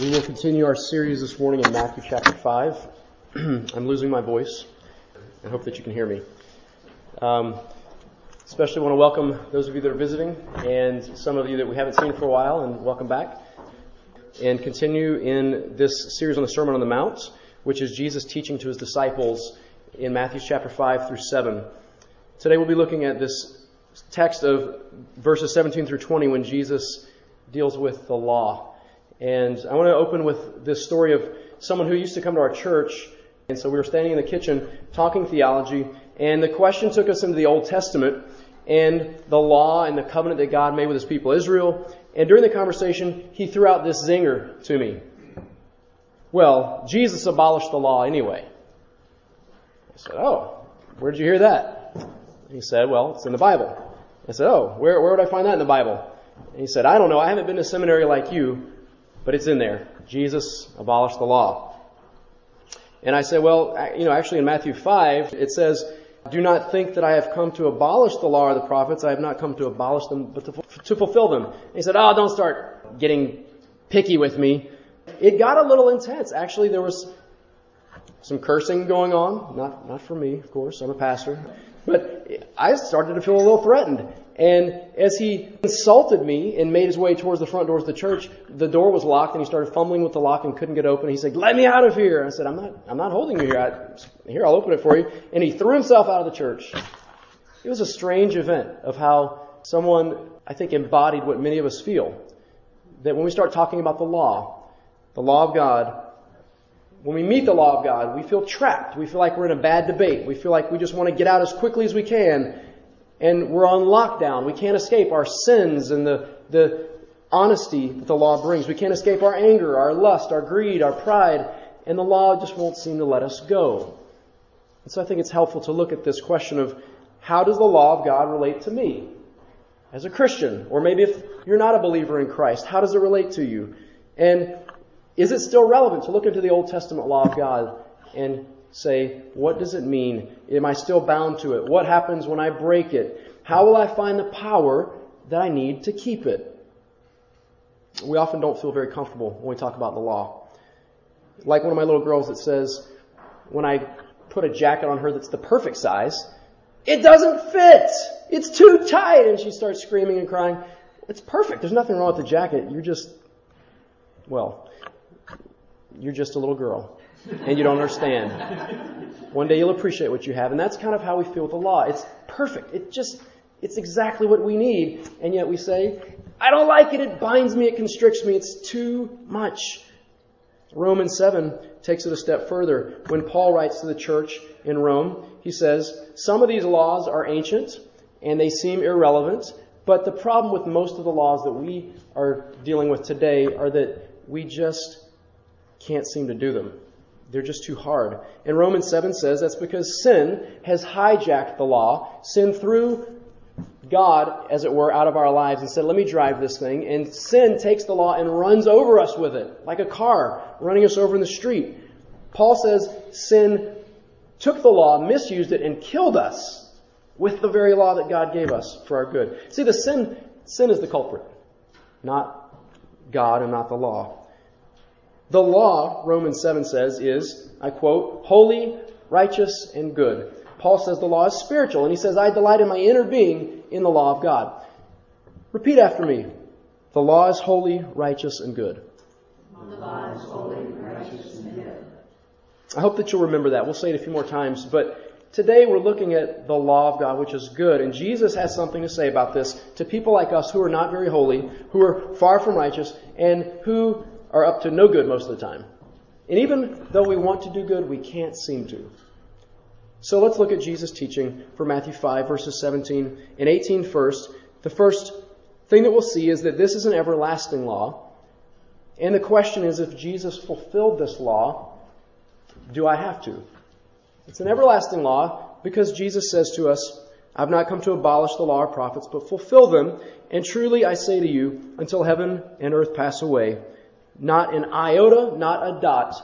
We will continue our series this morning in Matthew chapter 5. I'm losing my voice. I hope that you can hear me. Um, especially want to welcome those of you that are visiting and some of you that we haven't seen for a while, and welcome back. And continue in this series on the Sermon on the Mount, which is Jesus teaching to his disciples in Matthew chapter 5 through 7. Today we'll be looking at this text of verses 17 through 20 when Jesus deals with the law. And I want to open with this story of someone who used to come to our church. And so we were standing in the kitchen talking theology, and the question took us into the Old Testament and the law and the covenant that God made with his people Israel. And during the conversation, he threw out this zinger to me. Well, Jesus abolished the law anyway. I said, Oh, where did you hear that? He said, Well, it's in the Bible. I said, Oh, where, where would I find that in the Bible? And he said, I don't know. I haven't been to seminary like you, but it's in there. Jesus abolished the law. And I said, well, you know, actually in Matthew 5, it says, do not think that I have come to abolish the law or the prophets. I have not come to abolish them, but to, to fulfill them. And he said, oh, don't start getting picky with me. It got a little intense. Actually, there was some cursing going on. Not, not for me, of course. I'm a pastor. But I started to feel a little threatened. And as he insulted me and made his way towards the front doors of the church, the door was locked and he started fumbling with the lock and couldn't get open. He said, let me out of here. I said, I'm not, I'm not holding you here. I, here, I'll open it for you. And he threw himself out of the church. It was a strange event of how someone, I think, embodied what many of us feel. That when we start talking about the law, the law of God, when we meet the law of God, we feel trapped. We feel like we're in a bad debate. We feel like we just want to get out as quickly as we can and we're on lockdown. We can't escape our sins and the, the honesty that the law brings. We can't escape our anger, our lust, our greed, our pride, and the law just won't seem to let us go. And so I think it's helpful to look at this question of how does the law of God relate to me as a Christian? Or maybe if you're not a believer in Christ, how does it relate to you? And is it still relevant to look into the Old Testament law of God and say, what does it mean? Am I still bound to it? What happens when I break it? How will I find the power that I need to keep it? We often don't feel very comfortable when we talk about the law. Like one of my little girls that says, when I put a jacket on her that's the perfect size, it doesn't fit! It's too tight! And she starts screaming and crying. It's perfect. There's nothing wrong with the jacket. You're just, well, you're just a little girl and you don't understand. One day you'll appreciate what you have. And that's kind of how we feel with the law. It's perfect. It just, it's exactly what we need. And yet we say, I don't like it. It binds me. It constricts me. It's too much. Romans 7 takes it a step further. When Paul writes to the church in Rome, he says, some of these laws are ancient and they seem irrelevant, but the problem with most of the laws that we are dealing with today are that we just can't seem to do them. They're just too hard. And Romans 7 says that's because sin has hijacked the law. Sin threw God, as it were, out of our lives and said, let me drive this thing. And sin takes the law and runs over us with it, like a car running us over in the street. Paul says sin took the law, misused it, and killed us with the very law that God gave us for our good. See, the sin, sin is the culprit, not God and not the law. The law, Romans 7 says, is, I quote, holy, righteous, and good. Paul says the law is spiritual, and he says, I delight in my inner being in the law of God. Repeat after me. The law is holy, righteous, and good. The law is holy, righteous, and good. I hope that you'll remember that. We'll say it a few more times, but today we're looking at the law of God, which is good, and Jesus has something to say about this to people like us who are not very holy, who are far from righteous, and who are up to no good most of the time. And even though we want to do good, we can't seem to. So let's look at Jesus' teaching for Matthew 5, verses 17 and 18 first. The first thing that we'll see is that this is an everlasting law. And the question is if Jesus fulfilled this law, do I have to? It's an everlasting law because Jesus says to us, I've not come to abolish the law or prophets, but fulfill them. And truly I say to you, until heaven and earth pass away, not an iota, not a dot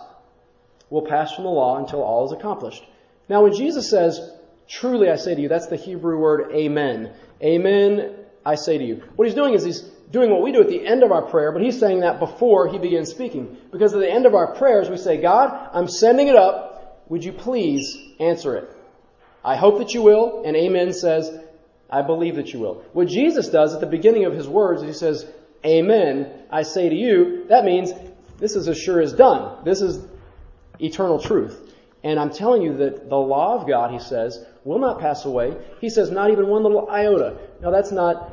will pass from the law until all is accomplished. Now when Jesus says, truly I say to you, that's the Hebrew word amen. Amen, I say to you. What he's doing is he's doing what we do at the end of our prayer, but he's saying that before he begins speaking. Because at the end of our prayers, we say, God, I'm sending it up. Would you please answer it? I hope that you will, and amen says, I believe that you will. What Jesus does at the beginning of his words, is he says, Amen, I say to you, that means this is as sure as done. This is eternal truth. And I'm telling you that the law of God, he says, will not pass away. He says, not even one little iota. Now that's not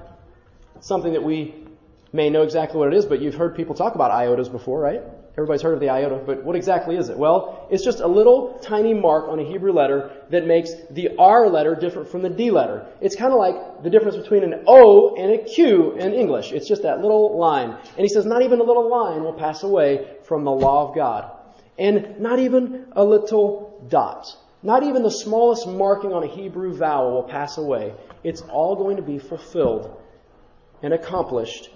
something that we may know exactly what it is, but you've heard people talk about iotas before, right? Everybody's heard of the iota, but what exactly is it? Well, it's just a little tiny mark on a Hebrew letter that makes the R letter different from the D letter. It's kind of like the difference between an O and a Q in English. It's just that little line. And he says not even a little line will pass away from the law of God. And not even a little dot. Not even the smallest marking on a Hebrew vowel will pass away. It's all going to be fulfilled and accomplished.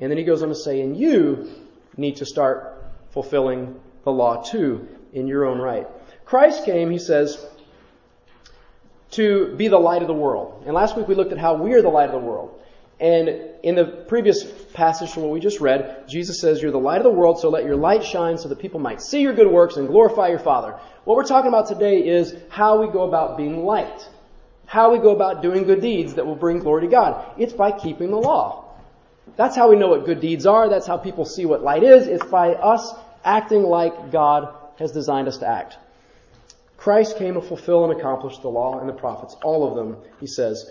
And then he goes on to say, and you need to start fulfilling the law too in your own right. Christ came, he says, to be the light of the world. And last week we looked at how we are the light of the world. And in the previous passage from what we just read, Jesus says, You're the light of the world, so let your light shine so that people might see your good works and glorify your Father. What we're talking about today is how we go about being light. How we go about doing good deeds that will bring glory to God. It's by keeping the law. That's how we know what good deeds are. That's how people see what light is. It's by us acting like God has designed us to act. Christ came to fulfill and accomplish the law and the prophets, all of them, he says.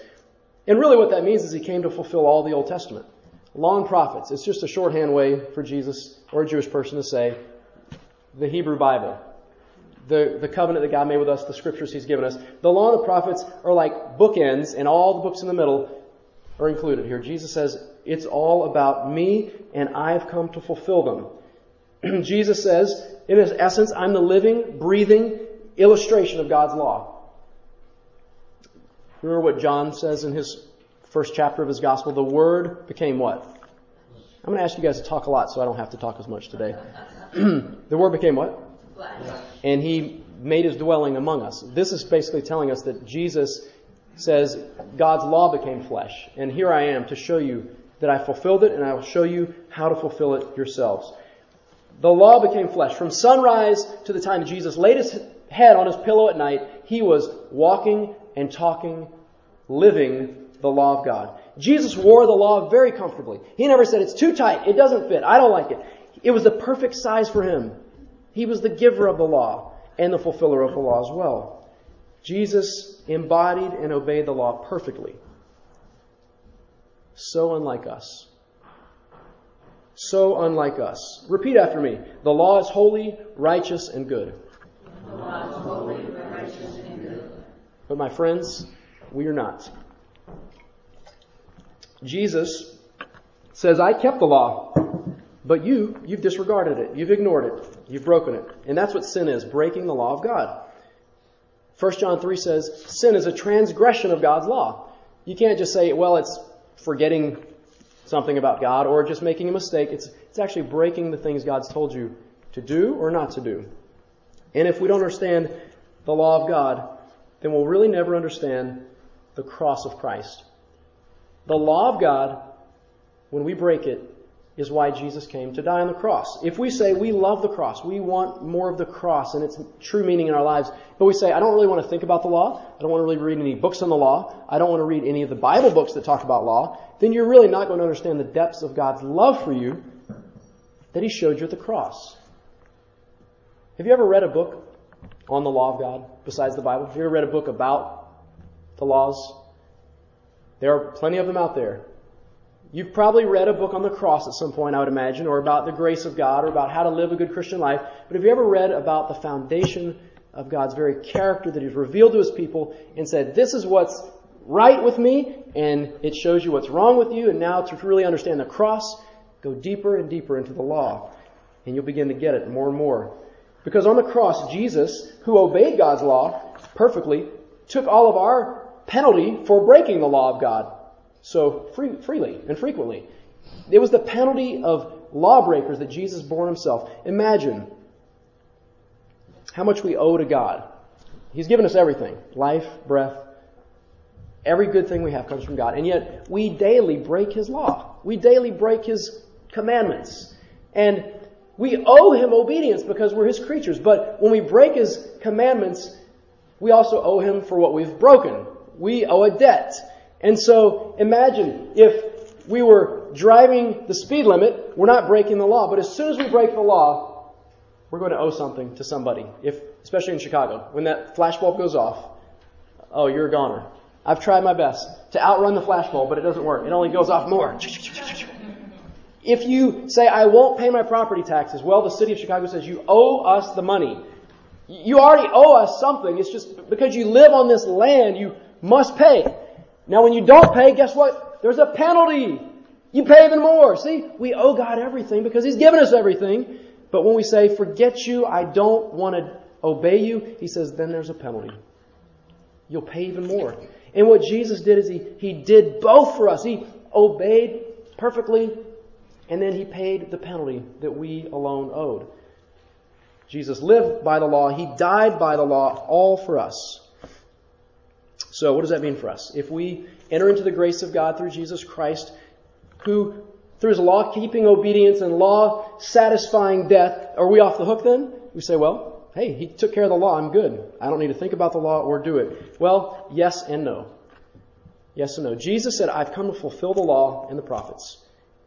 And really what that means is he came to fulfill all the Old Testament. Law and prophets. It's just a shorthand way for Jesus or a Jewish person to say the Hebrew Bible. The, the covenant that God made with us, the scriptures he's given us. The law and the prophets are like bookends and all the books in the middle are included here. Jesus says, it's all about me and I've come to fulfill them. Jesus says, in his essence, I'm the living, breathing illustration of God's law. Remember what John says in his first chapter of his gospel? The Word became what? I'm going to ask you guys to talk a lot so I don't have to talk as much today. the Word became what? Flesh. And he made his dwelling among us. This is basically telling us that Jesus says God's law became flesh. And here I am to show you that I fulfilled it and I will show you how to fulfill it yourselves. The law became flesh. From sunrise to the time Jesus laid his head on his pillow at night, he was walking and talking, living the law of God. Jesus wore the law very comfortably. He never said, it's too tight, it doesn't fit, I don't like it. It was the perfect size for him. He was the giver of the law and the fulfiller of the law as well. Jesus embodied and obeyed the law perfectly. So unlike us. So unlike us. Repeat after me. The law is holy, righteous, and good. The law is holy, righteous, and good. But my friends, we are not. Jesus says, I kept the law, but you, you've disregarded it. You've ignored it. You've broken it. And that's what sin is, breaking the law of God. 1 John 3 says, sin is a transgression of God's law. You can't just say, well, it's forgetting something about God or just making a mistake. It's, it's actually breaking the things God's told you to do or not to do. And if we don't understand the law of God, then we'll really never understand the cross of Christ. The law of God, when we break it, is why Jesus came to die on the cross. If we say we love the cross, we want more of the cross and its true meaning in our lives, but we say, I don't really want to think about the law, I don't want to really read any books on the law, I don't want to read any of the Bible books that talk about law, then you're really not going to understand the depths of God's love for you that He showed you at the cross. Have you ever read a book on the law of God besides the Bible? Have you ever read a book about the laws? There are plenty of them out there. You've probably read a book on the cross at some point, I would imagine, or about the grace of God, or about how to live a good Christian life. But have you ever read about the foundation of God's very character that He's revealed to His people and said, this is what's right with me, and it shows you what's wrong with you, and now to really understand the cross, go deeper and deeper into the law. And you'll begin to get it more and more. Because on the cross, Jesus, who obeyed God's law perfectly, took all of our penalty for breaking the law of God so free, freely and frequently. It was the penalty of lawbreakers that Jesus bore himself. Imagine how much we owe to God. He's given us everything life, breath, every good thing we have comes from God. And yet, we daily break His law. We daily break His commandments. And we owe Him obedience because we're His creatures. But when we break His commandments, we also owe Him for what we've broken. We owe a debt. And so, imagine if we were driving the speed limit, we're not breaking the law. But as soon as we break the law, we're going to owe something to somebody. If, especially in Chicago, when that flashbulb goes off, oh, you're a goner. I've tried my best to outrun the flashbulb, but it doesn't work. It only goes off more. If you say, I won't pay my property taxes, well, the city of Chicago says you owe us the money. You already owe us something. It's just because you live on this land, you must pay. Now, when you don't pay, guess what? There's a penalty. You pay even more. See, we owe God everything because He's given us everything. But when we say, forget you, I don't want to obey you, He says, then there's a penalty. You'll pay even more. And what Jesus did is He, he did both for us. He obeyed perfectly, and then He paid the penalty that we alone owed. Jesus lived by the law. He died by the law, all for us. So, what does that mean for us? If we enter into the grace of God through Jesus Christ, who, through his law keeping obedience and law satisfying death, are we off the hook then? We say, well, hey, he took care of the law. I'm good. I don't need to think about the law or do it. Well, yes and no. Yes and no. Jesus said, I've come to fulfill the law and the prophets.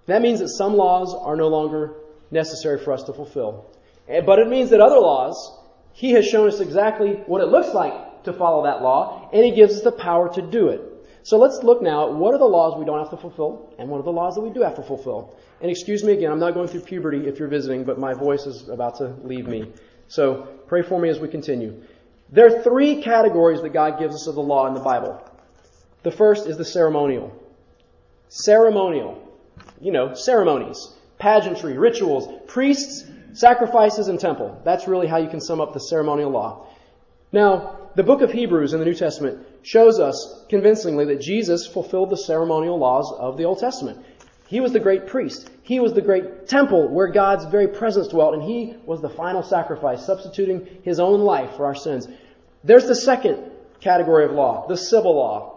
That means that some laws are no longer necessary for us to fulfill. Eh, but it means that other laws, He has shown us exactly what it looks like to follow that law, and He gives us the power to do it. So let's look now at what are the laws we don't have to fulfill, and what are the laws that we do have to fulfill. And excuse me again, I'm not going through puberty if you're visiting, but my voice is about to leave me. So pray for me as we continue. There are three categories that God gives us of the law in the Bible. The first is the ceremonial. Ceremonial. You know, ceremonies, pageantry, rituals, priests, sacrifices, and temple. That's really how you can sum up the ceremonial law. Now, the book of Hebrews in the New Testament shows us convincingly that Jesus fulfilled the ceremonial laws of the Old Testament. He was the great priest. He was the great temple where God's very presence dwelt, and he was the final sacrifice, substituting his own life for our sins. There's the second category of law, the civil law.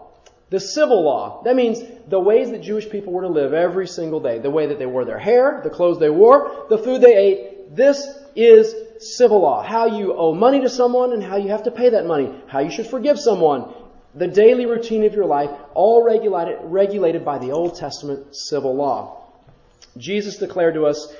The civil law. That means the ways that Jewish people were to live every single day. The way that they wore their hair, the clothes they wore, the food they ate. This is civil law. How you owe money to someone and how you have to pay that money. How you should forgive someone. The daily routine of your life, all regulated, regulated by the Old Testament civil law. Jesus declared to us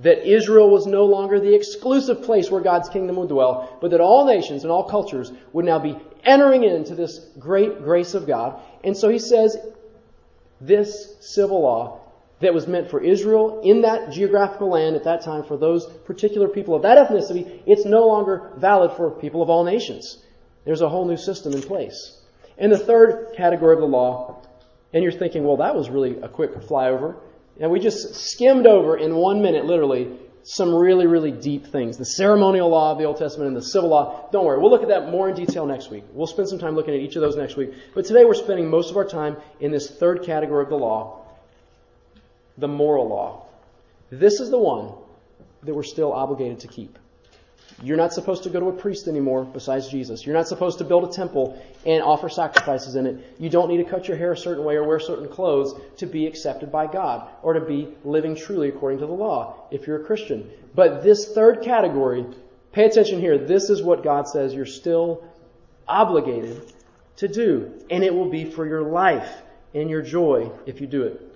that Israel was no longer the exclusive place where God's kingdom would dwell, but that all nations and all cultures would now be entering into this great grace of God. And so he says, this civil law that was meant for Israel in that geographical land at that time for those particular people of that ethnicity, it's no longer valid for people of all nations. There's a whole new system in place. And the third category of the law, and you're thinking, well, that was really a quick flyover. And we just skimmed over in one minute, literally, some really, really deep things. The ceremonial law of the Old Testament and the civil law. Don't worry, we'll look at that more in detail next week. We'll spend some time looking at each of those next week. But today we're spending most of our time in this third category of the law, the moral law. This is the one that we're still obligated to keep. You're not supposed to go to a priest anymore besides Jesus. You're not supposed to build a temple and offer sacrifices in it. You don't need to cut your hair a certain way or wear certain clothes to be accepted by God or to be living truly according to the law if you're a Christian. But this third category, pay attention here. This is what God says you're still obligated to do. And it will be for your life and your joy if you do it.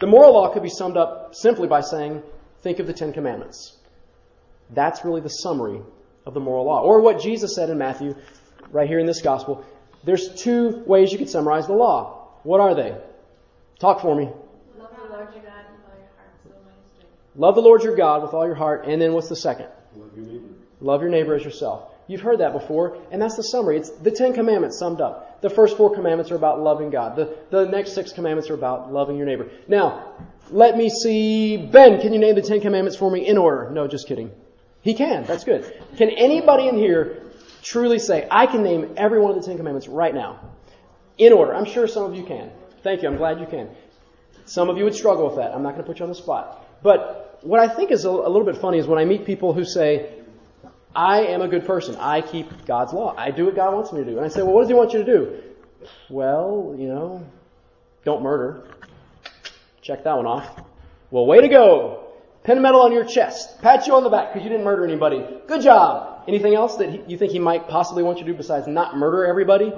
The moral law could be summed up simply by saying, think of the Ten Commandments. That's really the summary of the moral law. Or what Jesus said in Matthew, right here in this gospel. There's two ways you could summarize the law. What are they? Talk for me. Love the Lord your God with all your heart, soul, mind, and strength. Love the Lord your God with all your heart. And then what's the second? Love your neighbor. Love your neighbor as yourself. You've heard that before, and that's the summary. It's the Ten Commandments summed up. The first four commandments are about loving God. The, the next six commandments are about loving your neighbor. Now, let me see. Ben, can you name the Ten Commandments for me in order? No, just kidding. He can. That's good. Can anybody in here truly say, I can name every one of the Ten Commandments right now? In order. I'm sure some of you can. Thank you. I'm glad you can. Some of you would struggle with that. I'm not going to put you on the spot. But what I think is a, a little bit funny is when I meet people who say, I am a good person. I keep God's law. I do what God wants me to do. And I say, well, what does He want you to do? Well, you know, don't murder. Check that one off. Well, way to go. Pin a medal on your chest. Pat you on the back because you didn't murder anybody. Good job. Anything else that you think he might possibly want you to do besides not murder everybody?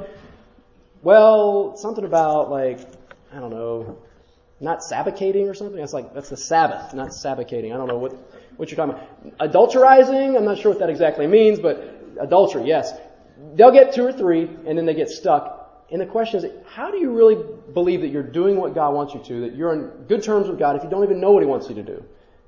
Well, something about like, I don't know, not sabbacating or something. That's like, that's the Sabbath, not sabbacating. I don't know what, what you're talking about. Adulterizing? I'm not sure what that exactly means, but adultery, yes. They'll get two or three and then they get stuck. And the question is, how do you really believe that you're doing what God wants you to, that you're on good terms with God if you don't even know what He wants you to do?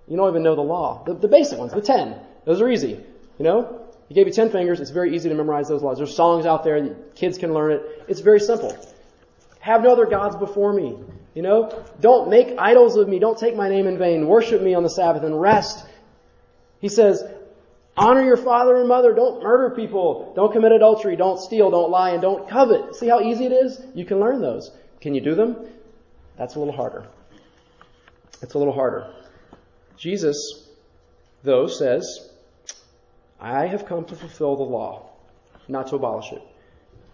You don't even know the law. The, the basic ones, the ten. Those are easy. You know? He gave you ten fingers. It's very easy to memorize those laws. There's songs out there. And kids can learn it. It's very simple. Have no other gods before me. You know? Don't make idols of me. Don't take my name in vain. Worship me on the Sabbath and rest. He says, honor your father and mother. Don't murder people. Don't commit adultery. Don't steal. Don't lie. And don't covet. See how easy it is? You can learn those. Can you do them? That's a little harder. It's a little harder. Jesus, though, says, I have come to fulfill the law, not to abolish it.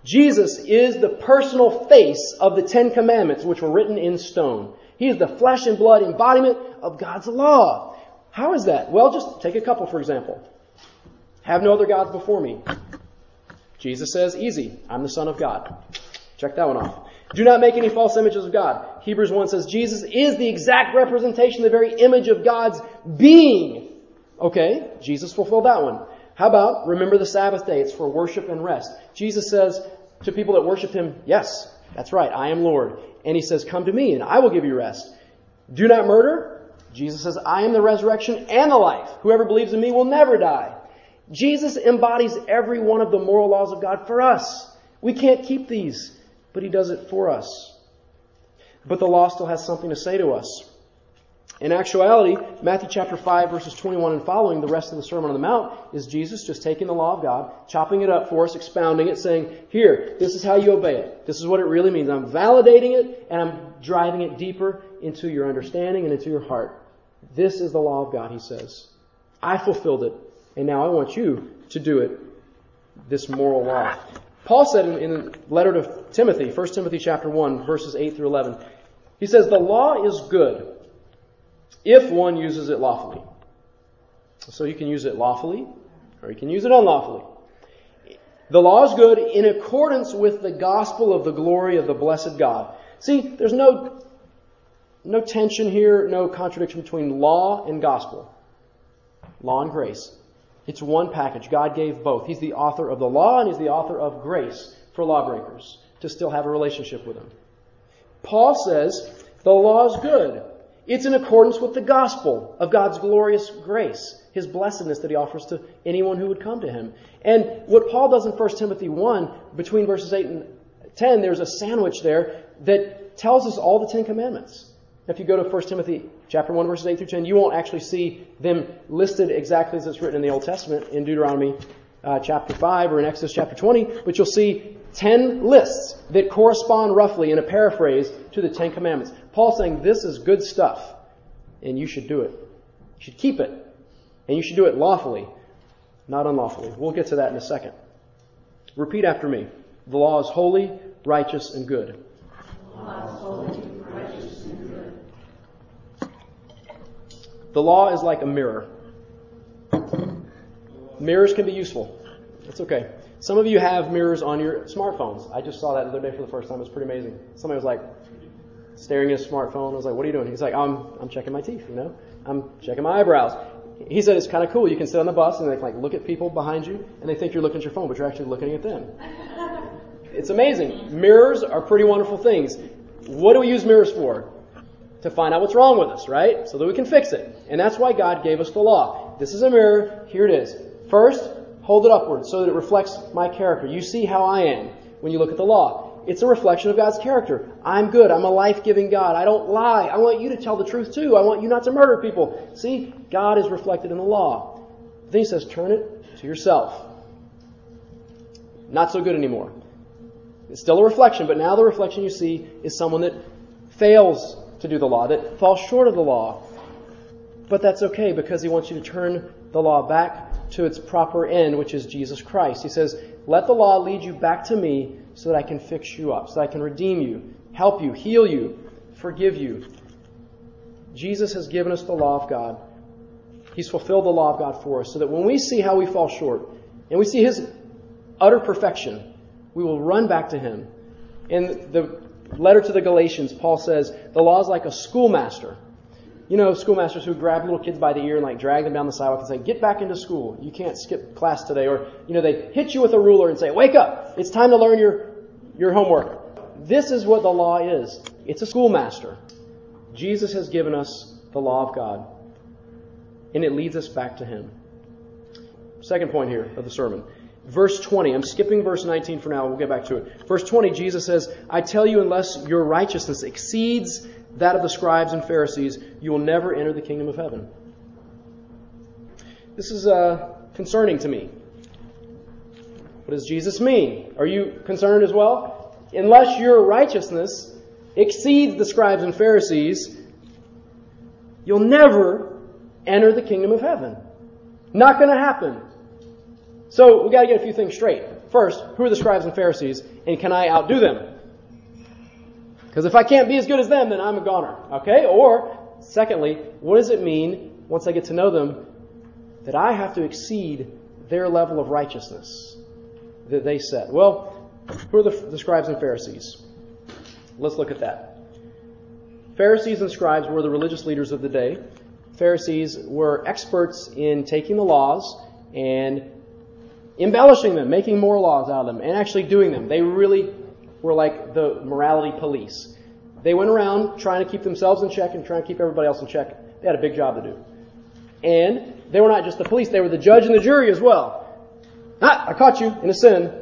Jesus is the personal face of the Ten Commandments, which were written in stone. He is the flesh and blood embodiment of God's law. How is that? Well, just take a couple, for example. Have no other gods before me. Jesus says, easy. I'm the Son of God. Check that one off. Do not make any false images of God. Hebrews 1 says Jesus is the exact representation, the very image of God's being. Okay, Jesus fulfilled that one. How about remember the Sabbath day? It's for worship and rest. Jesus says to people that worship Him, yes, that's right, I am Lord. And He says, come to me and I will give you rest. Do not murder. Jesus says, I am the resurrection and the life. Whoever believes in me will never die. Jesus embodies every one of the moral laws of God for us. We can't keep these but he does it for us. But the law still has something to say to us. In actuality, Matthew chapter 5 verses 21 and following, the rest of the Sermon on the Mount is Jesus just taking the law of God, chopping it up for us, expounding it, saying, here, this is how you obey it. This is what it really means. I'm validating it and I'm driving it deeper into your understanding and into your heart. This is the law of God, he says. I fulfilled it and now I want you to do it, this moral law. Paul said in, in the letter to Timothy, 1 Timothy chapter 1, verses 8 through 11, he says, The law is good if one uses it lawfully. So you can use it lawfully, or you can use it unlawfully. The law is good in accordance with the gospel of the glory of the blessed God. See, there's no, no tension here, no contradiction between law and gospel. Law and grace. It's one package. God gave both. He's the author of the law and He's the author of grace for lawbreakers to still have a relationship with Him. Paul says the law is good. It's in accordance with the gospel of God's glorious grace, His blessedness that He offers to anyone who would come to Him. And what Paul does in 1 Timothy 1, between verses 8 and 10, there's a sandwich there that tells us all the Ten Commandments. If you go to 1 Timothy chapter 1 verses 8 through 10, you won't actually see them listed exactly as it's written in the Old Testament in Deuteronomy uh, chapter 5 or in Exodus chapter 20, but you'll see 10 lists that correspond roughly in a paraphrase to the 10 commandments. Paul's saying this is good stuff and you should do it. You should keep it. And you should do it lawfully, not unlawfully. We'll get to that in a second. Repeat after me. The law is holy, righteous, and good. The law is holy, righteous, and good. The law is like a mirror. Mirrors can be useful. It's okay. Some of you have mirrors on your smartphones. I just saw that the other day for the first time. It was pretty amazing. Somebody was like staring at his smartphone. I was like, "What are you doing?" He's like, "I'm I'm checking my teeth. You know, I'm checking my eyebrows." He said it's kind of cool. You can sit on the bus and they can like look at people behind you, and they think you're looking at your phone, but you're actually looking at them. It's amazing. Mirrors are pretty wonderful things. What do we use mirrors for? To find out what's wrong with us, right? So that we can fix it. And that's why God gave us the law. This is a mirror. Here it is. First, Hold it upward so that it reflects my character. You see how I am when you look at the law. It's a reflection of God's character. I'm good. I'm a life giving God. I don't lie. I want you to tell the truth too. I want you not to murder people. See, God is reflected in the law. Then he says, turn it to yourself. Not so good anymore. It's still a reflection, but now the reflection you see is someone that fails to do the law, that falls short of the law. But that's okay because he wants you to turn the law back to its proper end, which is Jesus Christ. He says, Let the law lead you back to me so that I can fix you up, so that I can redeem you, help you, heal you, forgive you. Jesus has given us the law of God. He's fulfilled the law of God for us so that when we see how we fall short and we see His utter perfection, we will run back to Him. In the letter to the Galatians, Paul says, the law is like a schoolmaster. You know, schoolmasters who grab little kids by the ear and like drag them down the sidewalk and say, get back into school. You can't skip class today. Or, you know, they hit you with a ruler and say, wake up. It's time to learn your, your homework. This is what the law is. It's a schoolmaster. Jesus has given us the law of God. And it leads us back to Him. Second point here of the sermon. Verse 20. I'm skipping verse 19 for now. We'll get back to it. Verse 20, Jesus says, I tell you, unless your righteousness exceeds that of the scribes and Pharisees, you will never enter the kingdom of heaven. This is uh, concerning to me. What does Jesus mean? Are you concerned as well? Unless your righteousness exceeds the scribes and Pharisees, you'll never enter the kingdom of heaven. Not going to happen. So we got to get a few things straight. First, who are the scribes and Pharisees, and can I outdo them? Because if I can't be as good as them, then I'm a goner. Okay? Or, secondly, what does it mean once I get to know them that I have to exceed their level of righteousness that they set? Well, who are the, the scribes and Pharisees? Let's look at that. Pharisees and scribes were the religious leaders of the day. Pharisees were experts in taking the laws and embellishing them, making more laws out of them, and actually doing them. They really were like the morality police. They went around trying to keep themselves in check and trying to keep everybody else in check. They had a big job to do. And they were not just the police, they were the judge and the jury as well. Ah, I caught you in a sin.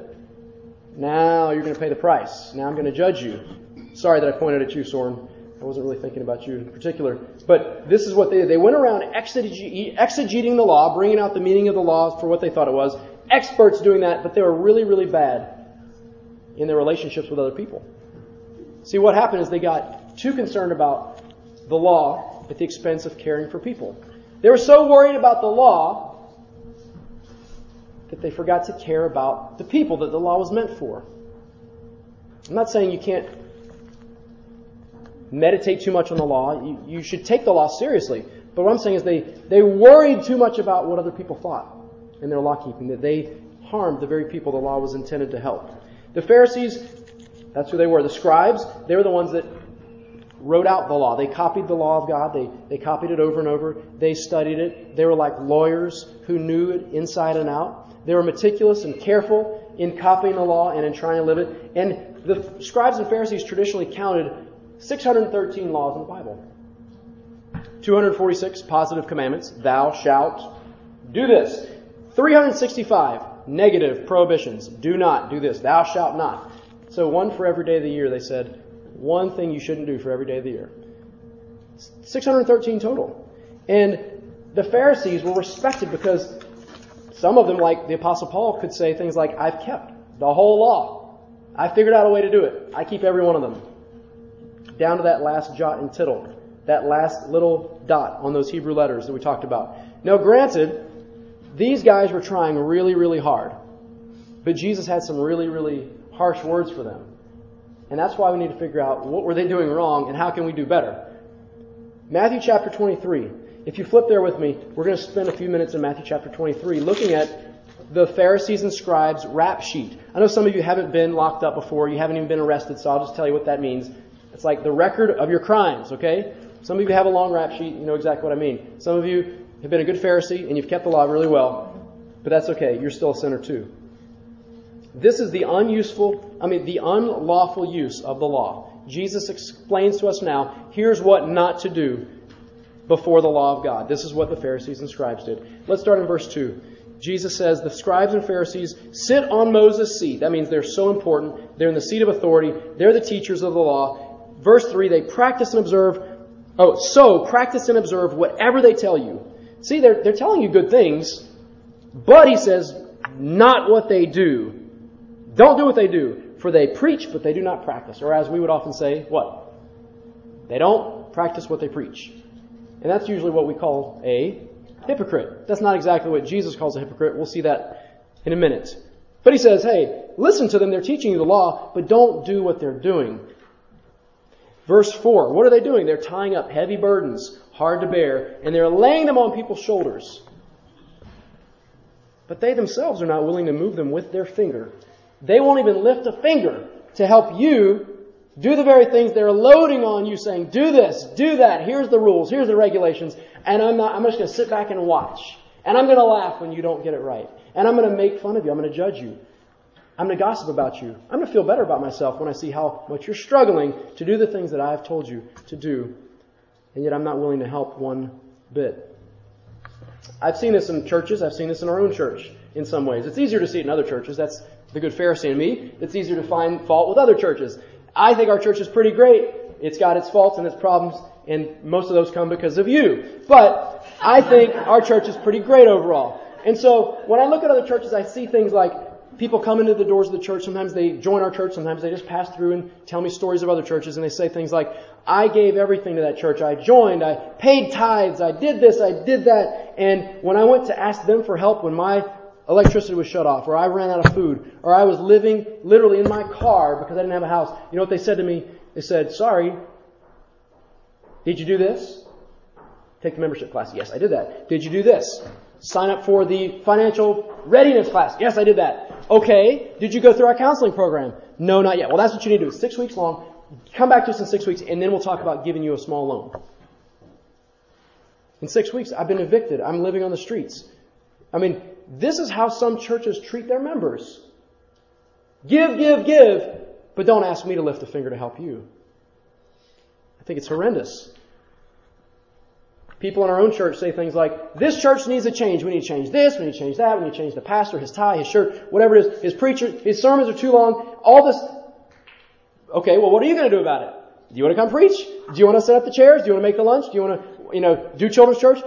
Now you're going to pay the price. Now I'm going to judge you. Sorry that I pointed at you, Soren. I wasn't really thinking about you in particular. But this is what they did. They went around exegeting the law, bringing out the meaning of the law for what they thought it was. Experts doing that, but they were really, really bad in their relationships with other people. See, what happened is they got too concerned about the law at the expense of caring for people. They were so worried about the law that they forgot to care about the people that the law was meant for. I'm not saying you can't meditate too much on the law. You, you should take the law seriously. But what I'm saying is they, they worried too much about what other people thought in their law keeping that they harmed the very people the law was intended to help. The Pharisees, that's who they were. The scribes, they were the ones that wrote out the law. They copied the law of God. They, they copied it over and over. They studied it. They were like lawyers who knew it inside and out. They were meticulous and careful in copying the law and in trying to live it. And the scribes and Pharisees traditionally counted 613 laws in the Bible. 246 positive commandments. Thou shalt do this. 365 negative prohibitions. Do not do this. Thou shalt not. So one for every day of the year, they said, one thing you shouldn't do for every day of the year. 613 total. And the Pharisees were respected because some of them, like the Apostle Paul, could say things like, I've kept the whole law. I figured out a way to do it. I keep every one of them. Down to that last jot and tittle. That last little dot on those Hebrew letters that we talked about. Now, granted, these guys were trying really, really hard. But Jesus had some really, really harsh words for them. And that's why we need to figure out what were they doing wrong and how can we do better. Matthew chapter 23. If you flip there with me, we're going to spend a few minutes in Matthew chapter 23 looking at the Pharisees and scribes rap sheet. I know some of you haven't been locked up before, you haven't even been arrested, so I'll just tell you what that means. It's like the record of your crimes, okay? Some of you have a long rap sheet, you know exactly what I mean. Some of you have been a good Pharisee and you've kept the law really well, but that's okay. You're still a sinner too. This is the unuseful, I mean, the unlawful use of the law. Jesus explains to us now, here's what not to do before the law of God. This is what the Pharisees and scribes did. Let's start in verse 2. Jesus says the scribes and Pharisees sit on Moses' seat. That means they're so important. They're in the seat of authority. They're the teachers of the law. Verse 3, they practice and observe. Oh, so practice and observe whatever they tell you. See, they're, they're telling you good things, but he says, not what they do. Don't do what they do. For they preach, but they do not practice. Or as we would often say, what? They don't practice what they preach. And that's usually what we call a hypocrite. That's not exactly what Jesus calls a hypocrite. We'll see that in a minute. But he says, hey, listen to them. They're teaching you the law, but don't do what they're doing. Verse 4. What are they doing? They're tying up heavy burdens, hard to bear, and they're laying them on people's shoulders. But they themselves are not willing to move them with their finger. They won't even lift a finger to help you do the very things they're loading on you saying, do this, do that, here's the rules, here's the regulations, and I'm not, I'm just going to sit back and watch. And I'm going to laugh when you don't get it right. And I'm going to make fun of you. I'm going to judge you. I'm going to gossip about you. I'm going to feel better about myself when I see how much you're struggling to do the things that I have told you to do. And yet I'm not willing to help one bit. I've seen this in churches. I've seen this in our own church in some ways. It's easier to see it in other churches. That's the good Pharisee in me. It's easier to find fault with other churches. I think our church is pretty great. It's got its faults and its problems, and most of those come because of you. But I think our church is pretty great overall. And so when I look at other churches, I see things like people come into the doors of the church. Sometimes they join our church. Sometimes they just pass through and tell me stories of other churches. And they say things like, I gave everything to that church. I joined. I paid tithes. I did this. I did that. And when I went to ask them for help when my electricity was shut off, or I ran out of food, or I was living literally in my car because I didn't have a house. You know what they said to me? They said, sorry, did you do this? Take the membership class. Yes, I did that. Did you do this? Sign up for the financial readiness class. Yes, I did that. Okay. Did you go through our counseling program? No, not yet. Well, that's what you need to do. It's six weeks long. Come back to us in six weeks, and then we'll talk about giving you a small loan. In six weeks, I've been evicted. I'm living on the streets. I mean, this is how some churches treat their members. Give, give, give, but don't ask me to lift a finger to help you. I think it's horrendous. People in our own church say things like, this church needs a change. We need to change this. We need to change that. We need to change the pastor, his tie, his shirt, whatever it is. His preacher, his sermons are too long. All this. Okay, well, what are you going to do about it? Do you want to come preach? Do you want to set up the chairs? Do you want to make the lunch? Do you want to, you know, do children's church?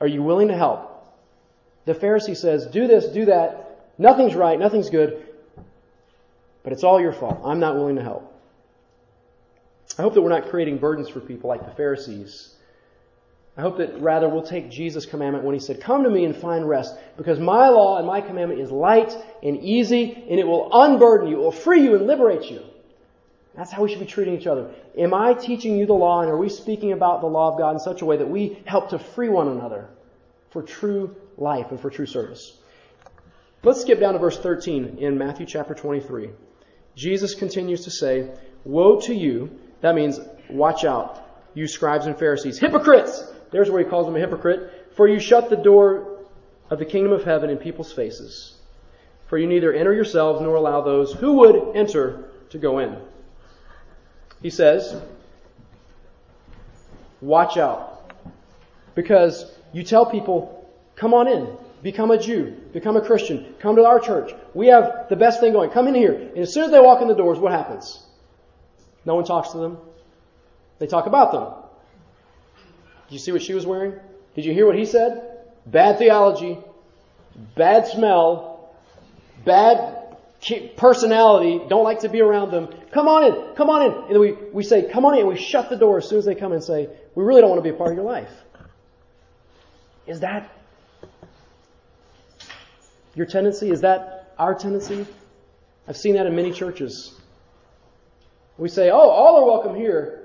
Are you willing to help? The Pharisee says, do this, do that. Nothing's right, nothing's good. But it's all your fault. I'm not willing to help. I hope that we're not creating burdens for people like the Pharisees. I hope that rather we'll take Jesus' commandment when he said, Come to me and find rest, because my law and my commandment is light and easy, and it will unburden you, it will free you and liberate you. That's how we should be treating each other. Am I teaching you the law, and are we speaking about the law of God in such a way that we help to free one another for true life and for true service? Let's skip down to verse 13 in Matthew chapter 23. Jesus continues to say, Woe to you, that means watch out, you scribes and Pharisees, hypocrites! There's where he calls them a hypocrite. For you shut the door of the kingdom of heaven in people's faces. For you neither enter yourselves nor allow those who would enter to go in. He says, Watch out. Because you tell people, Come on in. Become a Jew. Become a Christian. Come to our church. We have the best thing going. Come in here. And as soon as they walk in the doors, what happens? No one talks to them. They talk about them. Did you see what she was wearing? Did you hear what he said? Bad theology, bad smell, bad personality, don't like to be around them. Come on in, come on in. And we, we say, come on in, and we shut the door as soon as they come and say, we really don't want to be a part of your life. Is that your tendency? Is that our tendency? I've seen that in many churches. We say, oh, all are welcome here.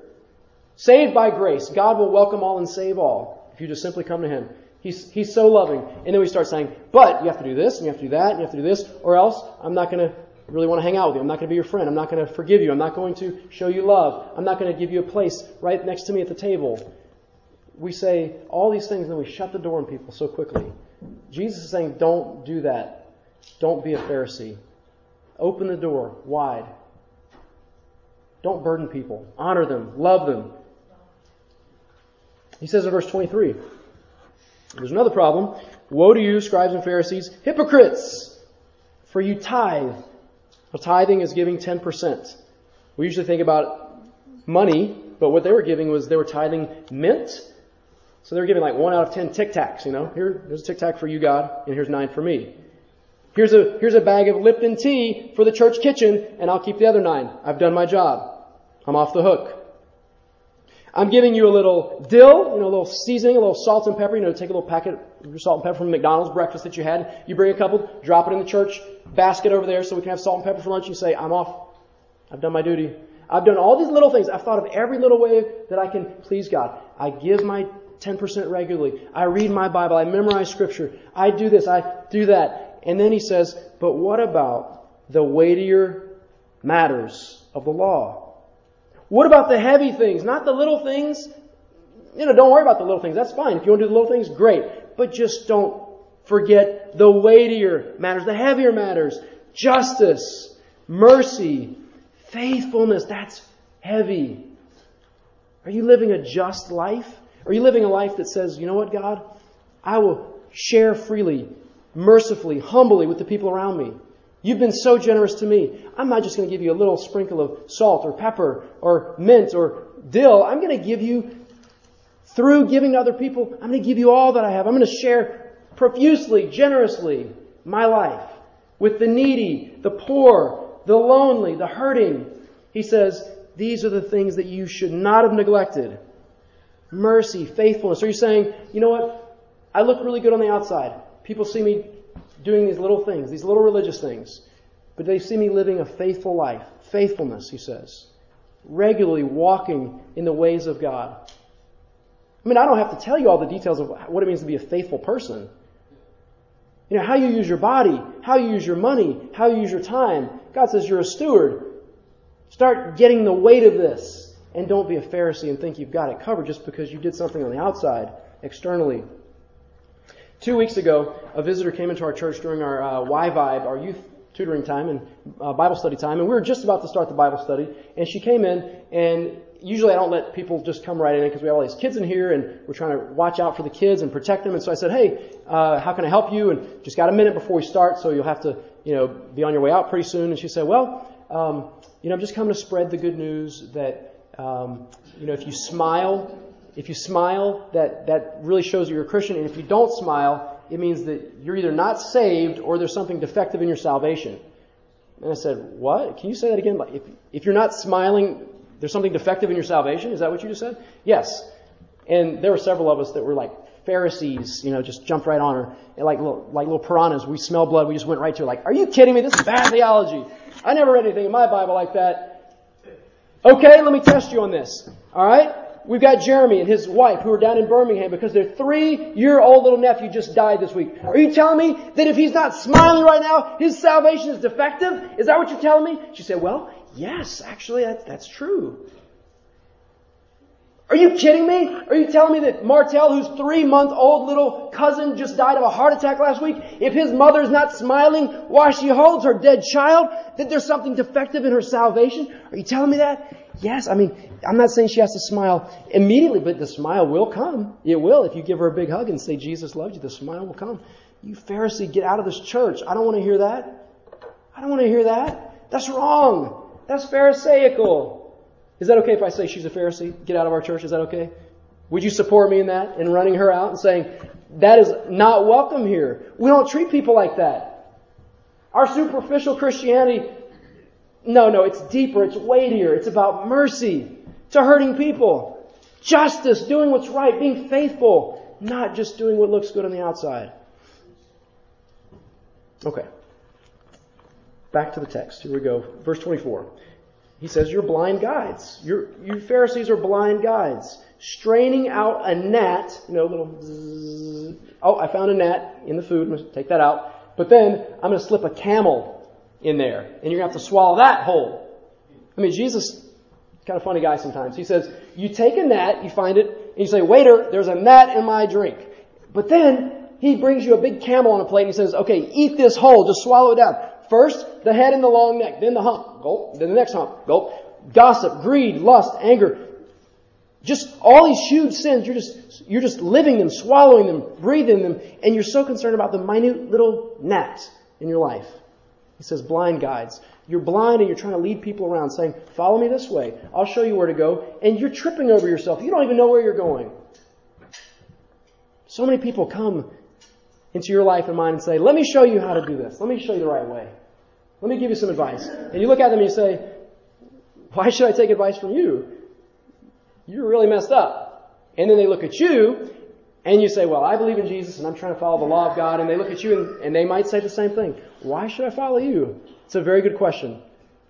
Saved by grace. God will welcome all and save all if you just simply come to Him. He's, he's so loving. And then we start saying, but you have to do this, and you have to do that, and you have to do this, or else I'm not going to really want to hang out with you. I'm not going to be your friend. I'm not going to forgive you. I'm not going to show you love. I'm not going to give you a place right next to me at the table. We say all these things, and then we shut the door on people so quickly. Jesus is saying, don't do that. Don't be a Pharisee. Open the door wide. Don't burden people. Honor them. Love them. He says in verse 23, There's another problem. Woe to you, scribes and Pharisees, hypocrites! For you tithe. Well, tithing is giving 10%. We usually think about money, but what they were giving was they were tithing mint. So they were giving like one out of ten tic tacs, you know. Here, here's a tic tac for you, God, and here's nine for me. Here's a, here's a bag of Lipton tea for the church kitchen, and I'll keep the other nine. I've done my job. I'm off the hook. I'm giving you a little dill, you know, a little seasoning, a little salt and pepper. You know, take a little packet of salt and pepper from McDonald's breakfast that you had. You bring a couple, drop it in the church basket over there so we can have salt and pepper for lunch. You say, I'm off. I've done my duty. I've done all these little things. I've thought of every little way that I can please God. I give my 10% regularly. I read my Bible. I memorize scripture. I do this. I do that. And then he says, but what about the weightier matters of the law? What about the heavy things? Not the little things. You know, don't worry about the little things. That's fine. If you want to do the little things, great. But just don't forget the weightier matters, the heavier matters. Justice, mercy, faithfulness. That's heavy. Are you living a just life? Are you living a life that says, you know what, God? I will share freely, mercifully, humbly with the people around me. You've been so generous to me. I'm not just going to give you a little sprinkle of salt or pepper or mint or dill. I'm going to give you, through giving to other people, I'm going to give you all that I have. I'm going to share profusely, generously my life with the needy, the poor, the lonely, the hurting. He says, these are the things that you should not have neglected. Mercy, faithfulness. Are you saying, you know what? I look really good on the outside. People see me doing these little things, these little religious things, but they see me living a faithful life. Faithfulness, he says. Regularly walking in the ways of God. I mean, I don't have to tell you all the details of what it means to be a faithful person. You know, how you use your body, how you use your money, how you use your time. God says you're a steward. Start getting the weight of this. And don't be a Pharisee and think you've got it covered just because you did something on the outside, externally. Two weeks ago, a visitor came into our church during our uh, Y Vibe, our youth tutoring time and uh, Bible study time, and we were just about to start the Bible study. And she came in, and usually I don't let people just come right in because we have all these kids in here, and we're trying to watch out for the kids and protect them. And so I said, "Hey, uh, how can I help you?" And just got a minute before we start, so you'll have to, you know, be on your way out pretty soon. And she said, "Well, um, you know, I'm just coming to spread the good news that, um, you know, if you smile." If you smile, that, that really shows that you're a Christian. And if you don't smile, it means that you're either not saved or there's something defective in your salvation. And I said, What? Can you say that again? If, if you're not smiling, there's something defective in your salvation? Is that what you just said? Yes. And there were several of us that were like Pharisees, you know, just jumped right on her. And like little, like little piranhas. We smell blood. We just went right to her. Like, are you kidding me? This is bad theology. I never read anything in my Bible like that. Okay, let me test you on this. All right? We've got Jeremy and his wife who are down in Birmingham because their three-year-old little nephew just died this week. Are you telling me that if he's not smiling right now, his salvation is defective? Is that what you're telling me? She said, well, yes, actually, that, that's true. Are you kidding me? Are you telling me that Martel, whose three-month-old little cousin just died of a heart attack last week, if his mother's not smiling while she holds her dead child, that there's something defective in her salvation? Are you telling me that? Yes, I mean, I'm not saying she has to smile immediately, but the smile will come. It will. If you give her a big hug and say, Jesus loves you, the smile will come. You Pharisee, get out of this church. I don't want to hear that. I don't want to hear that. That's wrong. That's Pharisaical. Is that okay if I say she's a Pharisee? Get out of our church. Is that okay? Would you support me in that In running her out and saying, that is not welcome here? We don't treat people like that. Our superficial Christianity no, no, it's deeper, it's weightier. It's about mercy to hurting people, justice, doing what's right, being faithful, not just doing what looks good on the outside. Okay. Back to the text. Here we go. Verse 24. He says, You're blind guides. You're, you Pharisees are blind guides. Straining out a gnat, you know, little zzz. Oh, I found a gnat in the food. I'm going to take that out. But then I'm going to slip a camel in there, and you're going to have to swallow that whole. I mean, Jesus, kind of funny guy sometimes. He says, you take a gnat, you find it, and you say, waiter, there's a gnat in my drink. But then, he brings you a big camel on a plate and he says, okay, eat this whole, just swallow it down. First, the head and the long neck, then the hump, gulp, then the next hump, gulp. Gossip, greed, lust, anger. Just all these huge sins, you're just, you're just living them, swallowing them, breathing them, and you're so concerned about the minute little gnat in your life. He says blind guides. You're blind and you're trying to lead people around saying, follow me this way. I'll show you where to go. And you're tripping over yourself. You don't even know where you're going. So many people come into your life and mine and say, let me show you how to do this. Let me show you the right way. Let me give you some advice. And you look at them and you say, why should I take advice from you? You're really messed up. And then they look at you and you say, well, I believe in Jesus and I'm trying to follow the law of God. And they look at you and, and they might say the same thing. Why should I follow you? It's a very good question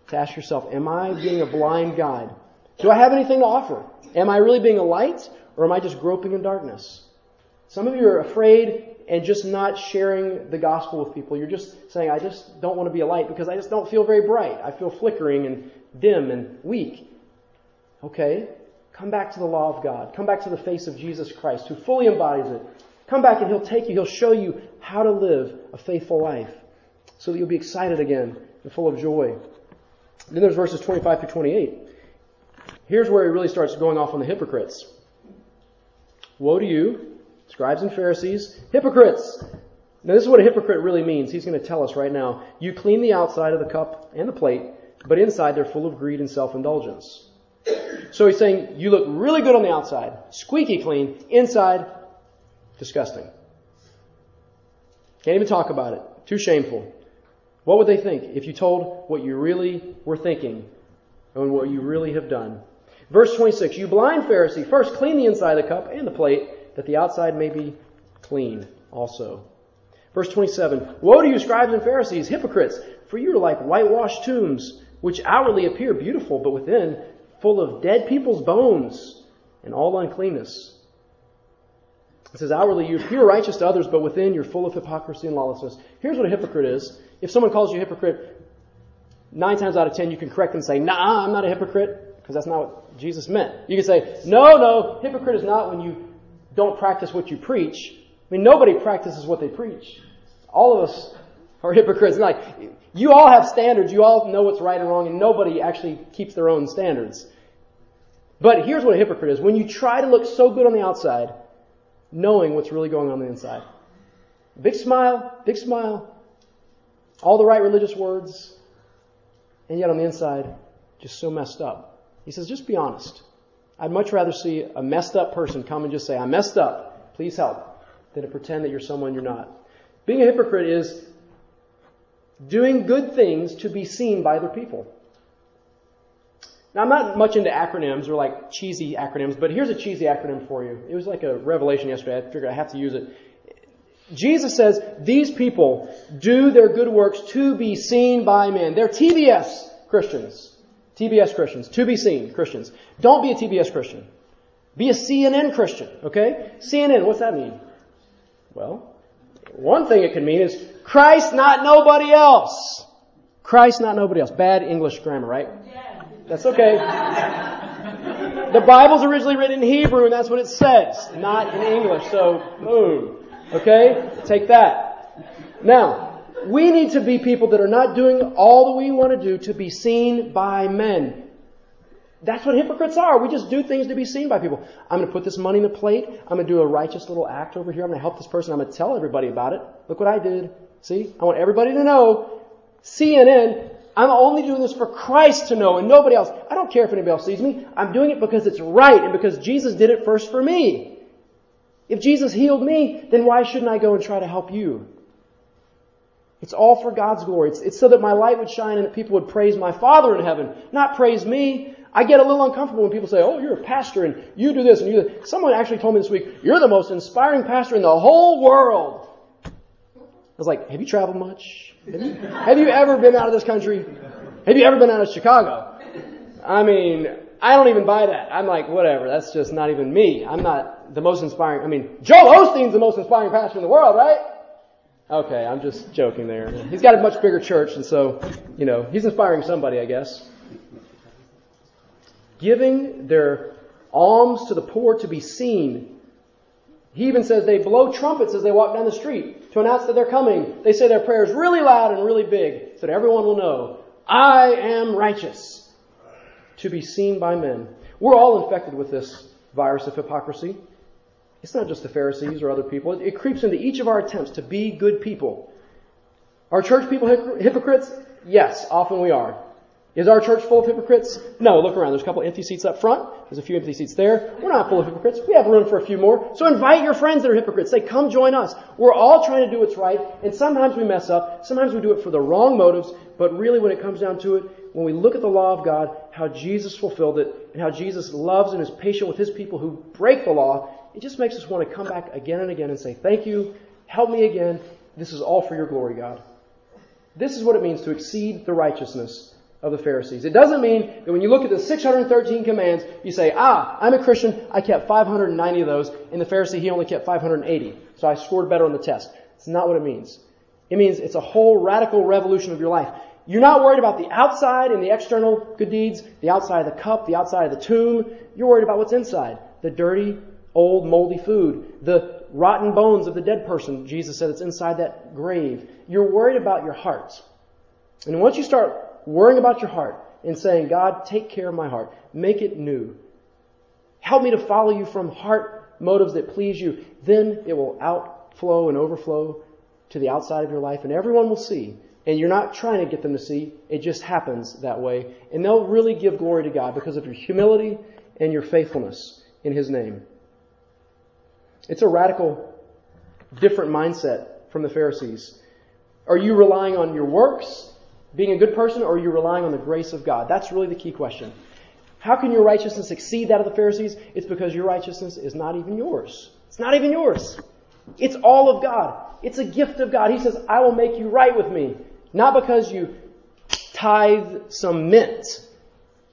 to ask yourself. Am I being a blind guide? Do I have anything to offer? Am I really being a light or am I just groping in darkness? Some of you are afraid and just not sharing the gospel with people. You're just saying, I just don't want to be a light because I just don't feel very bright. I feel flickering and dim and weak. Okay, come back to the law of God. Come back to the face of Jesus Christ who fully embodies it. Come back and He'll take you, He'll show you how to live a faithful life so that you'll be excited again and full of joy. Then there's verses 25 through 28. Here's where he really starts going off on the hypocrites. Woe to you, scribes and Pharisees, hypocrites! Now this is what a hypocrite really means. He's going to tell us right now. You clean the outside of the cup and the plate, but inside they're full of greed and self-indulgence. So he's saying, you look really good on the outside, squeaky clean, inside, disgusting. Can't even talk about it. Too shameful. What would they think if you told what you really were thinking and what you really have done? Verse 26, you blind Pharisee, first clean the inside of the cup and the plate, that the outside may be clean also. Verse 27, woe to you scribes and Pharisees, hypocrites, for you are like whitewashed tombs, which outwardly appear beautiful, but within full of dead people's bones and all uncleanness. It says, outwardly you appear righteous to others, but within you're full of hypocrisy and lawlessness. Here's what a hypocrite is. If someone calls you a hypocrite, nine times out of ten you can correct them and say, nah, I'm not a hypocrite, because that's not what Jesus meant. You can say, no, no, hypocrite is not when you don't practice what you preach. I mean, nobody practices what they preach. All of us are hypocrites. Like, you all have standards, you all know what's right and wrong, and nobody actually keeps their own standards. But here's what a hypocrite is. When you try to look so good on the outside, knowing what's really going on, the inside. Big smile, big smile, all the right religious words, and yet on the inside, just so messed up. He says, just be honest. I'd much rather see a messed up person come and just say, I messed up, please help, than to pretend that you're someone you're not. Being a hypocrite is doing good things to be seen by other people. Now, I'm not much into acronyms or like cheesy acronyms, but here's a cheesy acronym for you. It was like a revelation yesterday. I figured I have to use it. Jesus says these people do their good works to be seen by men. They're TBS Christians. TBS Christians. To be seen Christians. Don't be a TBS Christian. Be a CNN Christian, okay? CNN, what's that mean? Well, one thing it could mean is Christ, not nobody else. Christ, not nobody else. Bad English grammar, right? That's okay. The Bible's originally written in Hebrew and that's what it says, not in English. So, boom. Okay? Take that. Now, we need to be people that are not doing all that we want to do to be seen by men. That's what hypocrites are. We just do things to be seen by people. I'm going to put this money in the plate. I'm going to do a righteous little act over here. I'm going to help this person. I'm going to tell everybody about it. Look what I did. See? I want everybody to know. CNN, I'm only doing this for Christ to know and nobody else. I don't care if anybody else sees me. I'm doing it because it's right and because Jesus did it first for me. If Jesus healed me, then why shouldn't I go and try to help you? It's all for God's glory. It's, it's so that my light would shine and that people would praise my Father in heaven, not praise me. I get a little uncomfortable when people say, oh, you're a pastor and you do this and you do that. Someone actually told me this week, you're the most inspiring pastor in the whole world. I was like, have you traveled much? Have you, have you ever been out of this country? Have you ever been out of Chicago? I mean, I don't even buy that. I'm like, whatever, that's just not even me. I'm not the most inspiring. I mean, Joel Osteen's the most inspiring pastor in the world, right? Okay, I'm just joking there. He's got a much bigger church, and so, you know, he's inspiring somebody, I guess. Giving their alms to the poor to be seen. He even says they blow trumpets as they walk down the street to announce that they're coming. They say their prayers really loud and really big so that everyone will know, I am righteous. To be seen by men. We're all infected with this virus of hypocrisy. It's not just the Pharisees or other people. It, creeps into each of our attempts to be good people. Are church people hypocrites? Yes, often we are. Is our church full of hypocrites? No, look around. There's a couple empty seats up front. There's a few empty seats there. We're not full of hypocrites. We have room for a few more. So invite your friends that are hypocrites. Say, come join us. We're all trying to do what's right, and sometimes we mess up. Sometimes we do it for the wrong motives, but really when it comes down to it, when we look at the law of God, how Jesus fulfilled it, and how Jesus loves and is patient with his people who break the law, it just makes us want to come back again and again and say, thank you, help me again. This is all for your glory, God. This is what it means to exceed the righteousness of the Pharisees. It doesn't mean that when you look at the 613 commands, you say, ah, I'm a Christian, I kept 590 of those, and the Pharisee, he only kept 580. So I scored better on the test. It's not what it means. It means it's a whole radical revolution of your life. You're not worried about the outside and the external good deeds, the outside of the cup, the outside of the tomb. You're worried about what's inside. The dirty, old, moldy food, the rotten bones of the dead person. Jesus said it's inside that grave. You're worried about your heart. And once you start worrying about your heart and saying, God, take care of my heart. Make it new. Help me to follow you from heart motives that please you. Then it will outflow and overflow to the outside of your life and everyone will see. And you're not trying to get them to see. It just happens that way. And they'll really give glory to God because of your humility and your faithfulness in His name. It's a radical, different mindset from the Pharisees. Are you relying on your works being a good person, or are you relying on the grace of God? That's really the key question. How can your righteousness exceed that of the Pharisees? It's because your righteousness is not even yours. It's not even yours. It's all of God. It's a gift of God. He says, I will make you right with me. Not because you tithe some mint.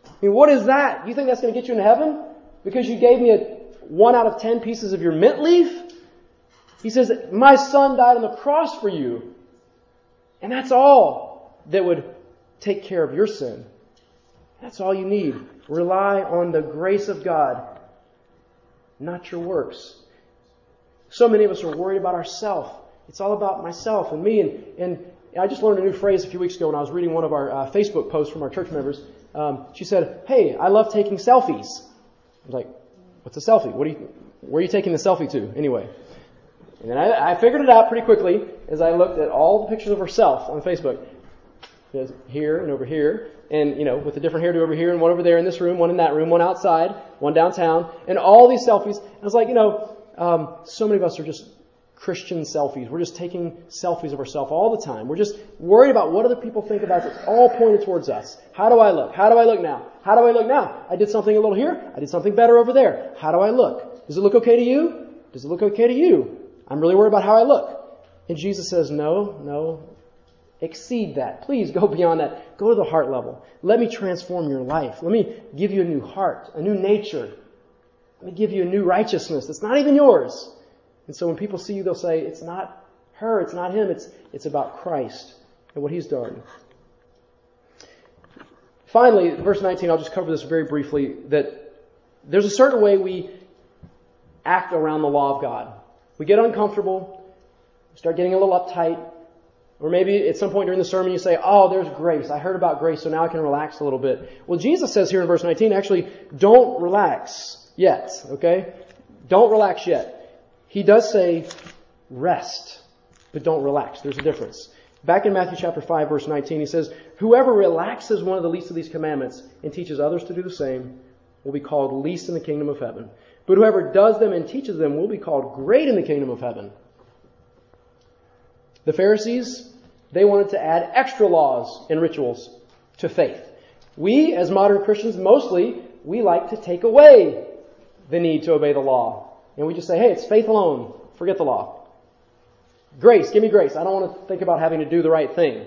I mean, what is that? You think that's going to get you into heaven? Because you gave me a one out of ten pieces of your mint leaf? He says, my son died on the cross for you. And that's all that would take care of your sin. That's all you need. Rely on the grace of God, not your works. So many of us are worried about ourselves. It's all about myself and me. And, and I just learned a new phrase a few weeks ago when I was reading one of our uh, Facebook posts from our church members. Um, she said, "Hey, I love taking selfies." I was like, "What's a selfie? What are you? Where are you taking the selfie to anyway?" And then I, I figured it out pretty quickly as I looked at all the pictures of herself on Facebook here and over here, and you know, with a different hairdo over here and one over there in this room, one in that room, one outside, one downtown, and all these selfies. And I was like, you know, um, so many of us are just Christian selfies. We're just taking selfies of ourselves all the time. We're just worried about what other people think about us. It's all pointed towards us. How do I look? How do I look now? How do I look now? I did something a little here. I did something better over there. How do I look? Does it look okay to you? Does it look okay to you? I'm really worried about how I look. And Jesus says, no, no, exceed that. Please go beyond that. Go to the heart level. Let me transform your life. Let me give you a new heart, a new nature. Let me give you a new righteousness that's not even yours. And so when people see you, they'll say, it's not her, it's not him, it's, it's about Christ and what he's done. Finally, verse 19, I'll just cover this very briefly, that there's a certain way we act around the law of God. We get uncomfortable, start getting a little uptight, or maybe at some point during the sermon you say, oh, there's grace. I heard about grace, so now I can relax a little bit. Well, Jesus says here in verse 19, actually, don't relax yet, okay? Don't relax yet. He does say, rest, but don't relax. There's a difference. Back in Matthew chapter 5 verse 19, he says, whoever relaxes one of the least of these commandments and teaches others to do the same will be called least in the kingdom of heaven. But whoever does them and teaches them will be called great in the kingdom of heaven. The Pharisees, they wanted to add extra laws and rituals to faith. We, as modern Christians, mostly, we like to take away the need to obey the law. And we just say, hey, it's faith alone. Forget the law. Grace, give me grace. I don't want to think about having to do the right thing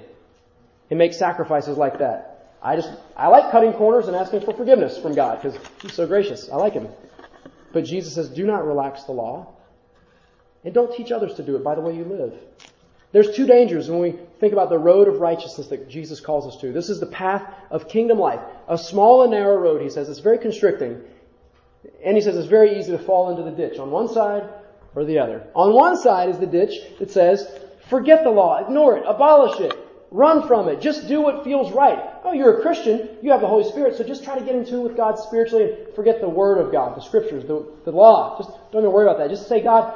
and make sacrifices like that. I just, I like cutting corners and asking for forgiveness from God because He's so gracious. I like Him. But Jesus says, do not relax the law. And don't teach others to do it by the way you live. There's two dangers when we think about the road of righteousness that Jesus calls us to. This is the path of kingdom life. A small and narrow road, he says. It's very constricting. And he says it's very easy to fall into the ditch on one side or the other. On one side is the ditch that says, forget the law, ignore it, abolish it, run from it. Just do what feels right. Oh, you're a Christian. You have the Holy Spirit. So just try to get in tune with God spiritually and forget the Word of God, the Scriptures, the, the law. Just don't even worry about that. Just say, God,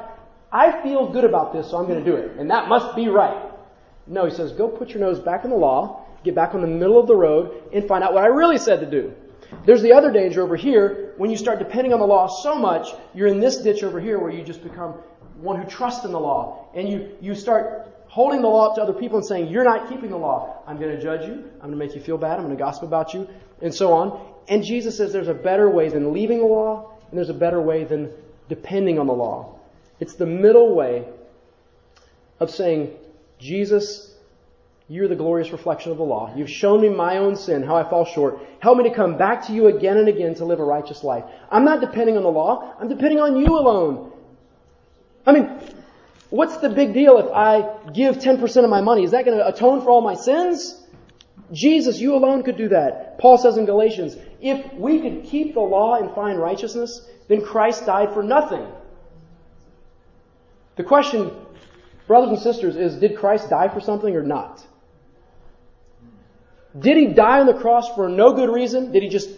I feel good about this, so I'm going to do it. And that must be right. No, he says, go put your nose back in the law, get back on the middle of the road, and find out what I really said to do. There's the other danger over here. When you start depending on the law so much, you're in this ditch over here where you just become one who trusts in the law. And you, you start holding the law up to other people and saying, You're not keeping the law. I'm going to judge you. I'm going to make you feel bad. I'm going to gossip about you. And so on. And Jesus says there's a better way than leaving the law, and there's a better way than depending on the law. It's the middle way of saying, Jesus, you're the glorious reflection of the law. You've shown me my own sin, how I fall short. Help me to come back to you again and again to live a righteous life. I'm not depending on the law. I'm depending on you alone. I mean, what's the big deal if I give 10% of my money? Is that going to atone for all my sins? Jesus, you alone could do that. Paul says in Galatians, if we could keep the law and find righteousness, then Christ died for nothing. The question, brothers and sisters, is did Christ die for something or not? Did he die on the cross for no good reason? Did he just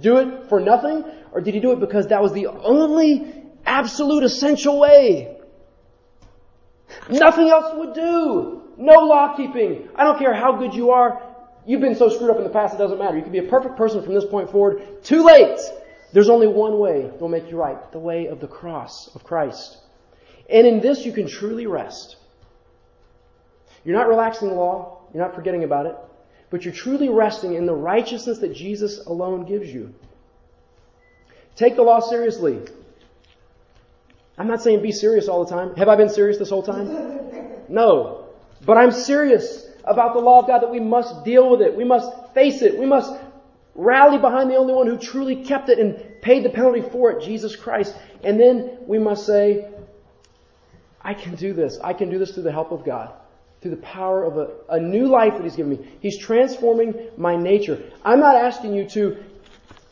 do it for nothing? Or did he do it because that was the only absolute essential way? Nothing else would do. No law keeping. I don't care how good you are. You've been so screwed up in the past, it doesn't matter. You can be a perfect person from this point forward. Too late. There's only one way that will make you right. The way of the cross of Christ. And in this you can truly rest. You're not relaxing the law. You're not forgetting about it. But you're truly resting in the righteousness that Jesus alone gives you. Take the law seriously. I'm not saying be serious all the time. Have I been serious this whole time? No. But I'm serious about the law of God that we must deal with it. We must face it. We must rally behind the only one who truly kept it and paid the penalty for it, Jesus Christ. And then we must say, I can do this. I can do this through the help of God, through the power of a, a new life that He's given me. He's transforming my nature. I'm not asking you to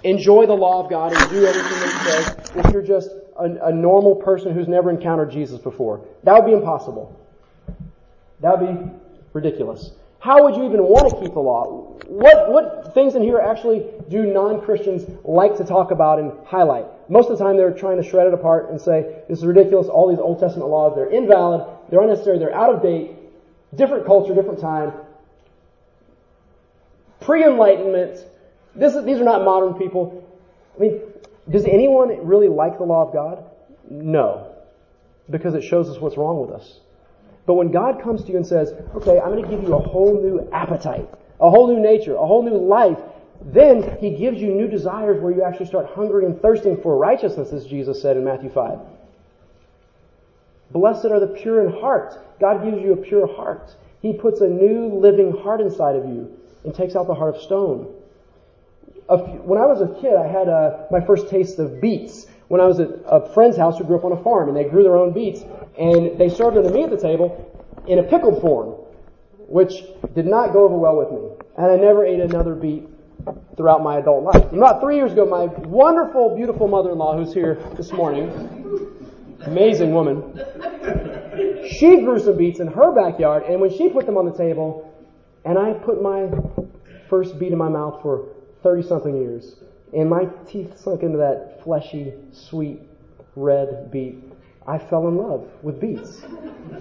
enjoy the law of God and do everything that He says if you're just a, a normal person who's never encountered Jesus before. That would be impossible. That would be ridiculous. How would you even want to keep the law? What, what things in here actually do non-Christians like to talk about and highlight? Most of the time they're trying to shred it apart and say, this is ridiculous, all these Old Testament laws, they're invalid, they're unnecessary, they're out of date, different culture, different time. Pre-enlightenment, these are not modern people. I mean, does anyone really like the law of God? No. Because it shows us what's wrong with us. But when God comes to you and says, okay, I'm going to give you a whole new appetite, a whole new nature, a whole new life, then He gives you new desires where you actually start hungering and thirsting for righteousness, as Jesus said in Matthew 5. Blessed are the pure in heart. God gives you a pure heart. He puts a new living heart inside of you and takes out the heart of stone. When I was a kid, I had uh, my first taste of beets when I was at a friend's house who grew up on a farm, and they grew their own beets, and they served them to me at the table in a pickled form, which did not go over well with me. And I never ate another beet throughout my adult life. About three years ago, my wonderful, beautiful mother-in-law, who's here this morning, amazing woman, she grew some beets in her backyard, and when she put them on the table, and I put my first beet in my mouth for 30 something years, and my teeth sunk into that fleshy, sweet, red beet, I fell in love with beets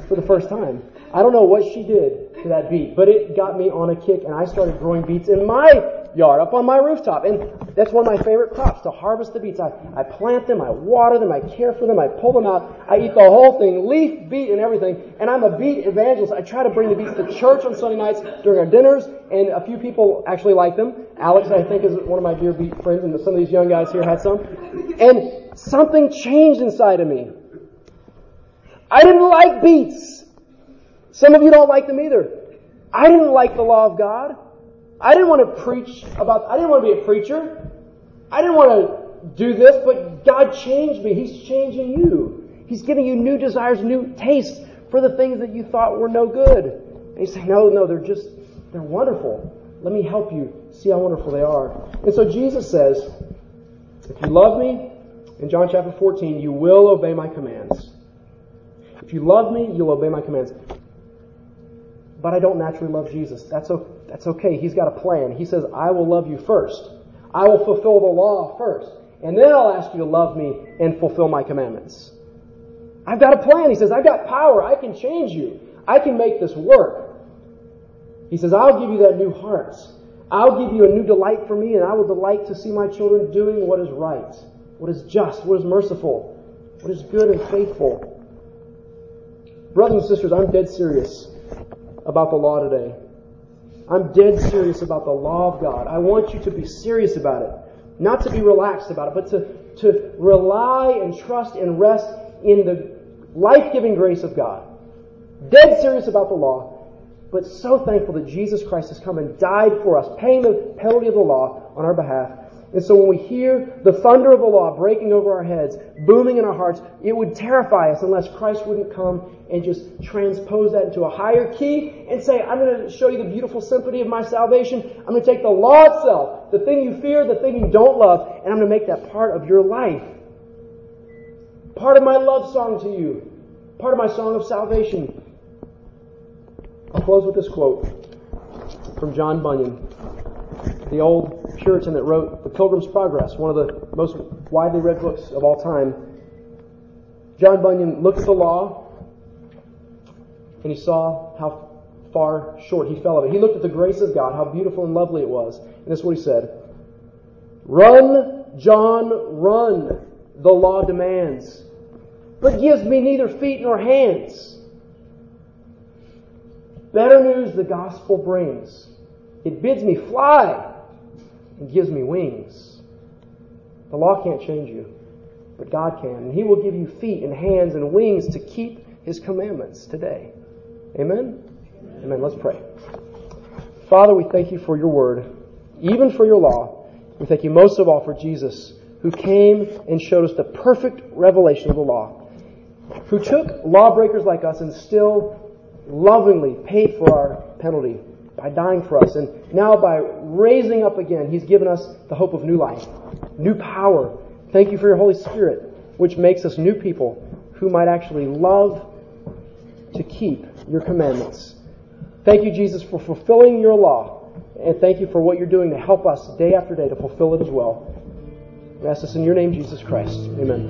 for the first time. I don't know what she did to that beet, but it got me on a kick, and I started growing beets in my yard, up on my rooftop. And that's one of my favorite crops, to harvest the beets. I, I plant them, I water them, I care for them, I pull them out, I eat the whole thing, leaf, beet, and everything. And I'm a beet evangelist. I try to bring the beets to church on Sunday nights during our dinners, and a few people actually like them. Alex, I think, is one of my dear beet friends, and some of these young guys here had some. And something changed inside of me. I didn't like beets. Some of you don't like them either. I didn't like the law of God. I didn't want to preach about, I didn't want to be a preacher. I didn't want to do this, but God changed me. He's changing you. He's giving you new desires, new tastes for the things that you thought were no good. And He's saying, no, no, they're just, they're wonderful. Let me help you see how wonderful they are. And so Jesus says, if you love me, in John chapter 14, you will obey my commands. If you love me, you'll obey my commands. but I don't naturally love Jesus. That's, that's okay. He's got a plan. He says, I will love you first. I will fulfill the law first. And then I'll ask you to love me and fulfill my commandments. I've got a plan. He says, I've got power. I can change you. I can make this work. He says, I'll give you that new heart. I'll give you a new delight for me, and I will delight to see my children doing what is right, what is just, what is merciful, what is good and faithful. Brothers and sisters, I'm dead serious about the law today. I'm dead serious about the law of God. I want you to be serious about it. Not to be relaxed about it, but to, to rely and trust and rest in the life giving grace of God. Dead serious about the law, but so thankful that Jesus Christ has come and died for us, paying the penalty of the law on our behalf. And so when we hear the thunder of the law breaking over our heads, booming in our hearts, it would terrify us unless Christ wouldn't come and just transpose that into a higher key and say, I'm going to show you the beautiful symphony of my salvation. I'm going to take the law itself, the thing you fear, the thing you don't love, and I'm going to make that part of your life. Part of my love song to you. Part of my song of salvation. I'll close with this quote from John Bunyan, the old Puritan that wrote The Pilgrim's Progress, one of the most widely read books of all time. John Bunyan looked at the law and he saw how far short he fell of it. He looked at the grace of God, how beautiful and lovely it was. And this is what he said Run, John, run, the law demands, but gives me neither feet nor hands. Better news the gospel brings. It bids me fly and gives me wings. The law can't change you, but God can. And He will give you feet and hands and wings to keep His commandments today. Amen? Amen. Amen. Let's pray. Father, we thank you for your word, even for your law. We thank you most of all for Jesus, who came and showed us the perfect revelation of the law, who took lawbreakers like us and still lovingly paid for our penalty by dying for us. And now by raising up again, He's given us the hope of new life, new power. Thank you for your Holy Spirit, which makes us new people who might actually love to keep your commandments. Thank you, Jesus, for fulfilling your law. And thank you for what you're doing to help us day after day to fulfill it as well. We ask this in your name, Jesus Christ. Amen.